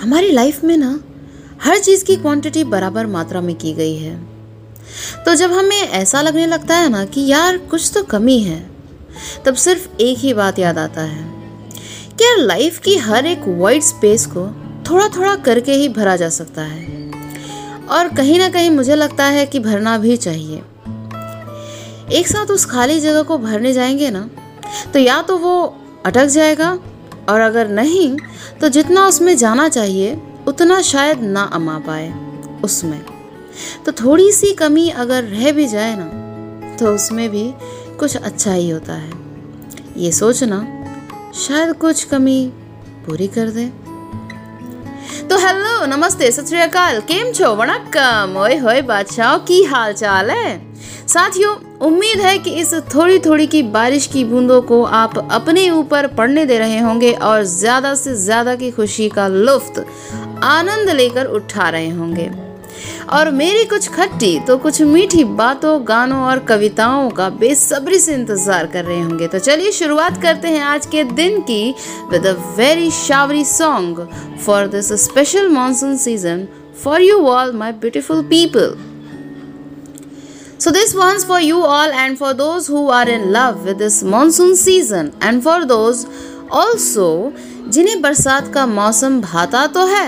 हमारी लाइफ में ना, हर चीज़ की क्वांटिटी बराबर मात्रा में की गई है। तो जब हमें ऐसा लगने लगता है ना कि यार, कुछ तो कमी है, तब सिर्फ़ एक ही बात याद आता है कि यार लाइफ की हर एक वाइट स्पेस को थोड़ा थोड़ा करके ही भरा जा सकता है। और कहीं ना कहीं मुझे लगता है कि भरना भी चाहिए। एक साथ उस खाली जगह को भरने जाएँगे ना तो या तो वो अटक जाएगा और अगर नहीं तो जितना उसमें जाना चाहिए, उतना शायद ना अमा पाए उसमें। तो थोड़ी सी कमी अगर रह भी जाए ना तो उसमें भी कुछ अच्छा ही होता है। ये सोचना, शायद कुछ कमी पूरी कर दे। तो हेलो नमस्ते, सत केम छो? वणक्कम। ओए होए, बादशाह, की हाल चाल है? साथियों, उम्मीद है कि इस थोड़ी थोड़ी की बारिश की बूंदों को आप अपने ऊपर पड़ने दे रहे होंगे और ज़्यादा से ज़्यादा की खुशी का लुफ्त आनंद लेकर उठा रहे होंगे। और मेरी कुछ खट्टी तो कुछ मीठी बातों, गानों और कविताओं का बेसब्री से इंतज़ार कर रहे होंगे। तो चलिए शुरुआत करते हैं आज के दिन की with a very showery song for this special monsoon season for you all my beautiful people So this one's for you all and for those who are in love with this monsoon season and for those also जिन्हें बरसात का मौसम भाता तो है।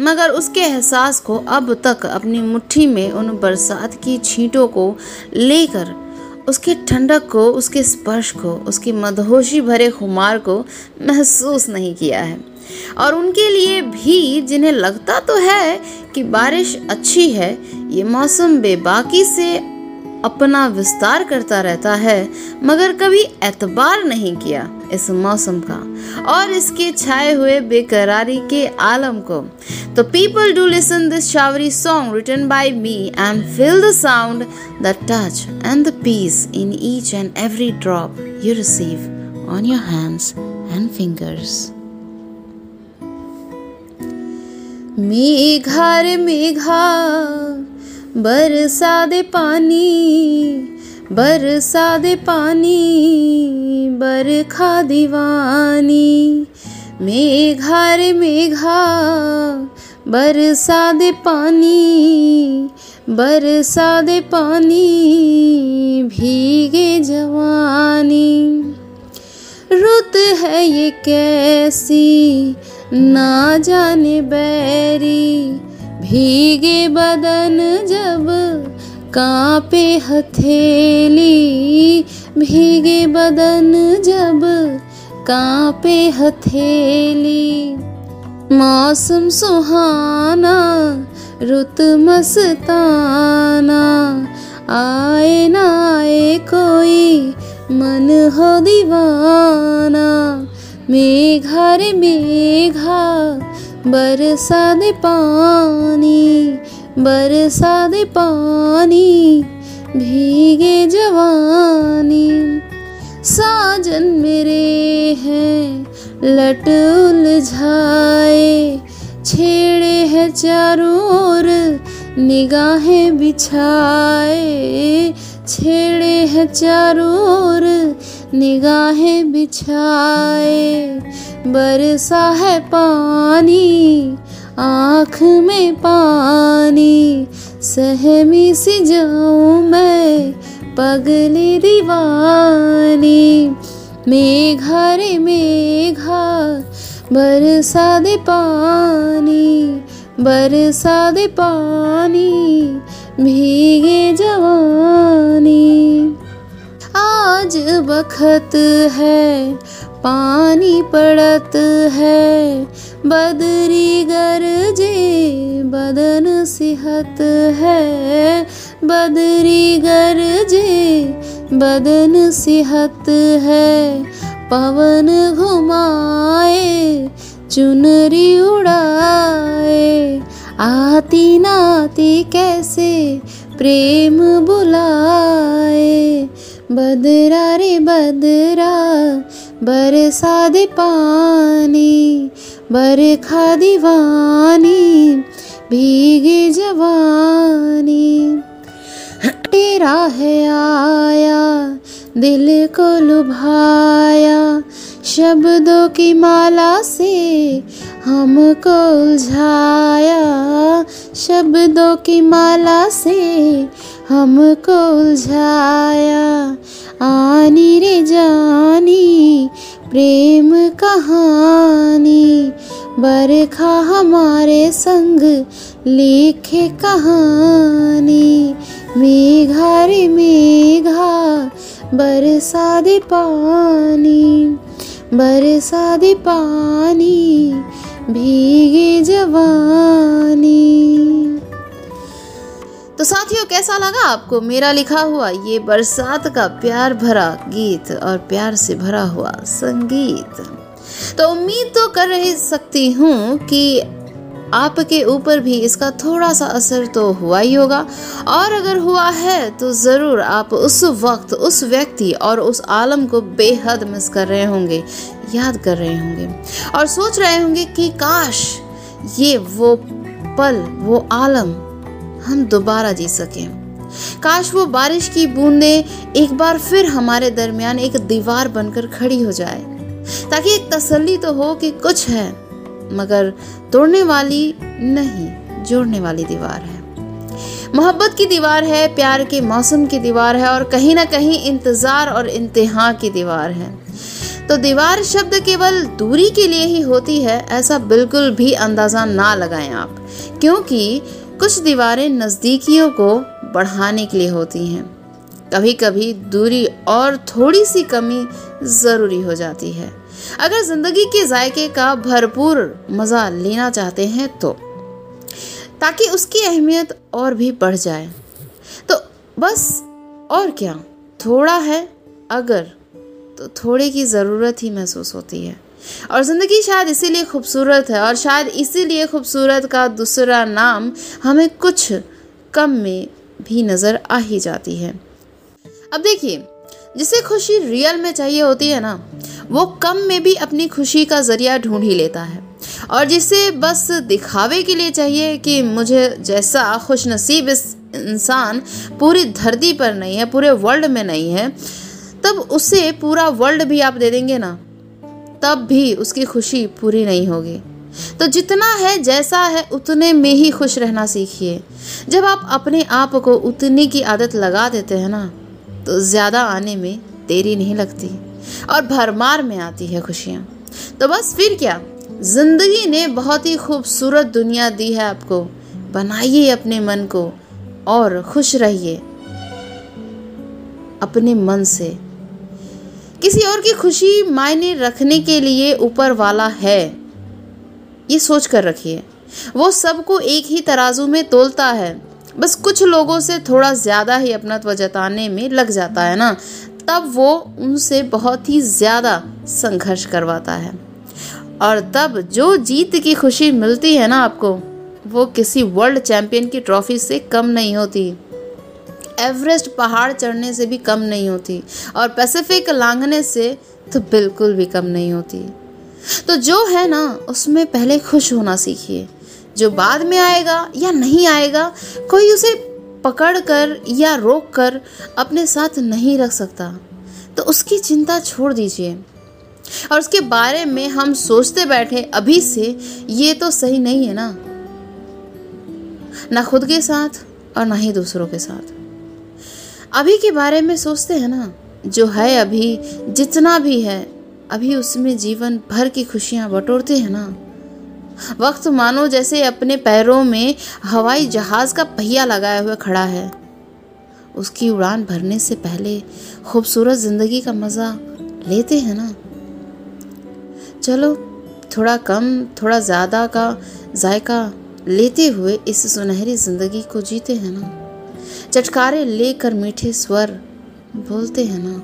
मगर उसके एहसास को अब तक अपनी मुट्ठी में उन बरसात की छींटों को लेकर, उसके ठंडक को, उसके स्पर्श को, उसकी मदहोशी भरे खुमार को महसूस नहीं किया है। और उनके लिए भी जिन्हें लगता तो है कि बारिश अच्छी है, ये मौसम बेबाकी से अपना विस्तार करता रहता है, मगर कभी एतबार नहीं किया। इस मौसम का और इसके छाए हुए बेकरारी के आलम को। तो people do listen this showery song written by me and feel the sound the touch and the peace in each and every drop you receive on your hands and fingers Megha रे मेघा बरसा दे पानी बरसा दे पानी, बरखा दीवानी मेघा रे मेघा बरसा दे पानी बरसा दे पानी, भीगे जवानी। रुत है ये कैसी, ना जाने बैरी, भीगे बदन जब कांपे हथेली, भीगे बदन जब कांपे हथेली। मौसम सुहाना, रुत मस्ताना, आए ना आए कोई मन हो दीवाना। मेघा रे मेघा बरसा दे पानी बरसा दे पानी, भीगे जवानी। साजन मेरे हैं, लट उलझाए। छेड़े है चारों ओर, निगाहें बिछाए। छेड़े है चारों ओर, निगाहें बिछाए। बरसा है पानी आँख में पानी, सहमी सी जाऊँ मैं, पगली दीवानी। मेघा रे मेघा बरसा दे पानी बरसा दे पानी, भीगे जवानी। आज बखत है पानी पड़त है, बदरी गरजे बदन सिहत है। बदरी गरजे बदन सिहत है, पवन घुमाए, चुनरी उड़ाए। आती नाती कैसे प्रेम बुलाए, बदरा रे बदरा बरसा दे पानी, बरखा दीवानी, भीगे जवानी। तेरा है आया, दिल को लुभाया, शब्दों की माला से हमको उलझाया, शब्दों की माला से हमको उलझाया। आनी रे जानी, प्रेम कहानी, बरखा हमारे संग लिखे कहानी। मेघा रे मेघा बरसा दे पानी बरसा दे पानी, भीगे जवानी। तो साथियों, कैसा लगा आपको? मेरा लिखा हुआ, ये बरसात का प्यार भरा गीत और प्यार से भरा हुआ संगीत। तो उम्मीद तो कर रही सकती हूँ कि आपके ऊपर भी इसका थोड़ा सा असर तो हुआ ही होगा। और अगर हुआ है तो ज़रूर आप उस वक्त, उस व्यक्ति और उस आलम को बेहद मिस कर रहे होंगे, याद कर रहे होंगे। और सोच रहे होंगे कि काश ये वो पल, वो आलम हम दोबारा जी सकें। काश वो बारिश की बूंदें एक बार फिर हमारे दरमियान एक दीवार बनकर खड़ी हो जाए, ताकि एक तसल्ली तो हो कि कुछ है, मगर तोड़ने वाली नहीं, जोड़ने वाली दीवार है। मोहब्बत की दीवार है, प्यार के मौसम की दीवार है, और कहीं ना कहीं इंतज़ार और इंतहा की दीवार है। तो दीवार शब्द केवल दूरी के लिए ही होती है, ऐसा बिल्कुल भी अंदाज़ा ना लगाएँ आप, क्योंकि कुछ दीवारें नज़दीकियों को बढ़ाने के लिए होती हैं। कभी कभी दूरी और थोड़ी सी कमी ज़रूरी हो जाती है। अगर ज़िंदगी के जायके का भरपूर मज़ा लेना चाहते हैं तो ताकि उसकी अहमियत और भी बढ़ जाए। तो बस और क्या, थोड़ा है अगर तो थोड़े की ज़रूरत ही महसूस होती है। और ज़िंदगी शायद इसीलिए खूबसूरत है और शायद इसीलिए खूबसूरत का दूसरा नाम हमें कुछ कम में भी नज़र आ ही जाती है। अब देखिए, जिसे खुशी रियल में चाहिए होती है ना, वो कम में भी अपनी खुशी का ज़रिया ढूंढ ही लेता है। और जिसे बस दिखावे के लिए चाहिए कि मुझे जैसा खुश नसीब इस इंसान पूरी धरती पर नहीं है, पूरे वर्ल्ड में नहीं है, तब उसे पूरा वर्ल्ड भी आप दे देंगे ना। तब भी उसकी खुशी पूरी नहीं होगी। तो जितना है जैसा है, उतने में ही खुश रहना सीखिए। जब आप अपने आप को उतने की आदत लगा देते हैं ना तो ज़्यादा आने में देरी नहीं लगती और भरमार में आती है खुशियाँ। तो बस फिर क्या? ज़िंदगी ने बहुत ही खूबसूरत दुनिया दी है आपको। बनाइए अपने मन को और खुश रहिए। अपने मन से किसी और की खुशी मायने रखने के लिए ऊपर वाला है। ये सोच कर रखिए। वो सबको एक ही तराजू में तोलता है। बस कुछ लोगों से थोड़ा ज़्यादा ही अपनत्व जताने में लग जाता है ना? तब वो उनसे बहुत ही ज़्यादा संघर्ष करवाता है। और तब जो जीत की खुशी मिलती है ना आपको, वो किसी वर्ल्ड चैंपियन की ट्रॉफी से कम नहीं होती। एवरेस्ट पहाड़ चढ़ने से भी कम नहीं होती और पैसिफिक लांघने से तो बिल्कुल भी कम नहीं होती। तो जो है ना, उसमें पहले खुश होना सीखिए। जो बाद में आएगा या नहीं आएगा, कोई उसे पकड़ कर या रोक कर अपने साथ नहीं रख सकता। तो उसकी चिंता छोड़ दीजिए। और उसके बारे में हम सोचते बैठे, अभी से ये तो सही नहीं है ना। ना खुद के साथ और ना ही दूसरों के साथ। अभी के बारे में सोचते हैं ना, जो है अभी, जितना भी है, अभी उसमें जीवन भर की खुशियाँ बटोरते हैं ना। वक्त मानो जैसे अपने पैरों में हवाई जहाज़ का पहिया लगाया हुआ खड़ा है। उसकी उड़ान भरने से पहले खूबसूरत ज़िंदगी का मज़ा लेते हैं ना। चलो, थोड़ा कम, थोड़ा ज़्यादा का जायका लेते हुए इस सुनहरी ज़िंदगी को जीते हैं ना। चटकारे लेकर मीठे स्वर बोलते हैं ना।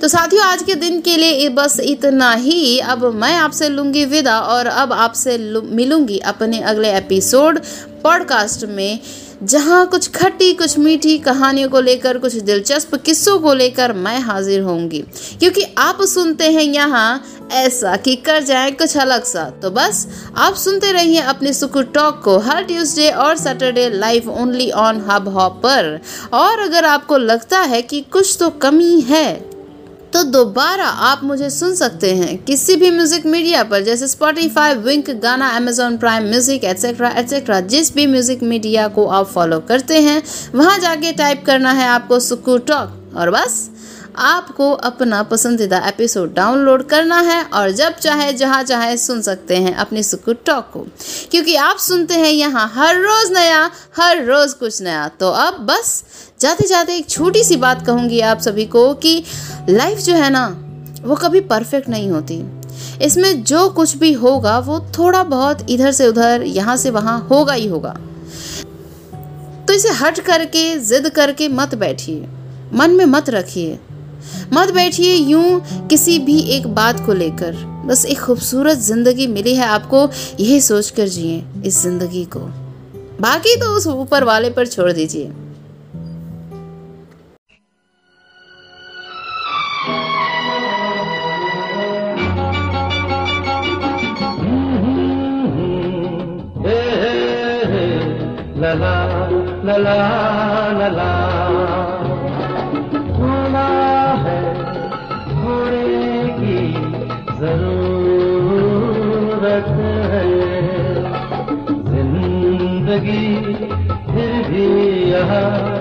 तो साथियों, आज के दिन के लिए बस इतना ही। अब मैं आपसे लूँगी विदा और अब आपसे मिलूँगी अपने अगले एपिसोड पॉडकास्ट में। जहाँ कुछ खट्टी, कुछ मीठी कहानियों को लेकर, कुछ दिलचस्प किस्सों को लेकर मैं हाजिर होंगी। क्योंकि आप सुनते हैं यहाँ, ऐसा कि कर जाए कुछ अलग सा। तो बस, आप सुनते रहिए अपने सुकू टॉक को हर ट्यूसडे और Saturday live only on Hub Hop पर। और अगर आपको लगता है कि कुछ तो कमी है तो दोबारा आप मुझे सुन सकते हैं किसी भी म्यूज़िक मीडिया पर, जैसे Spotify Wynk Gaana Amazon Prime music etcetera etcetera जिस भी म्यूज़िक मीडिया को आप फॉलो करते हैं, वहाँ जाके टाइप करना है आपको सुकू टॉक और बस, आपको अपना पसंदीदा एपिसोड डाउनलोड करना है और जब चाहे, जहाँ चाहे सुन सकते हैं अपनी सुकू टॉक को। क्योंकि आप सुनते हैं यहाँ हर रोज़ नया, हर रोज़ कुछ नया। तो अब बस जाते जाते एक छोटी सी बात कहूँगी आप सभी को कि लाइफ जो है ना, वो कभी परफेक्ट नहीं होती। इसमें जो कुछ भी होगा, वो थोड़ा बहुत इधर से उधर, यहाँ से वहाँ होगा ही होगा। तो इसे हट करके, जिद करके मत बैठिए। मन में मत रखिए। मत बैठिए यूँ किसी भी एक बात को लेकर। बस एक खूबसूरत ज़िंदगी मिली है आपको, यही सोच कर जिए इस ज़िंदगी को। बाकी तो उस ऊपर वाले पर छोड़ दीजिए। ला la होना है होने की ज़रूरत है। ज़िंदगी फिर भी यहाँ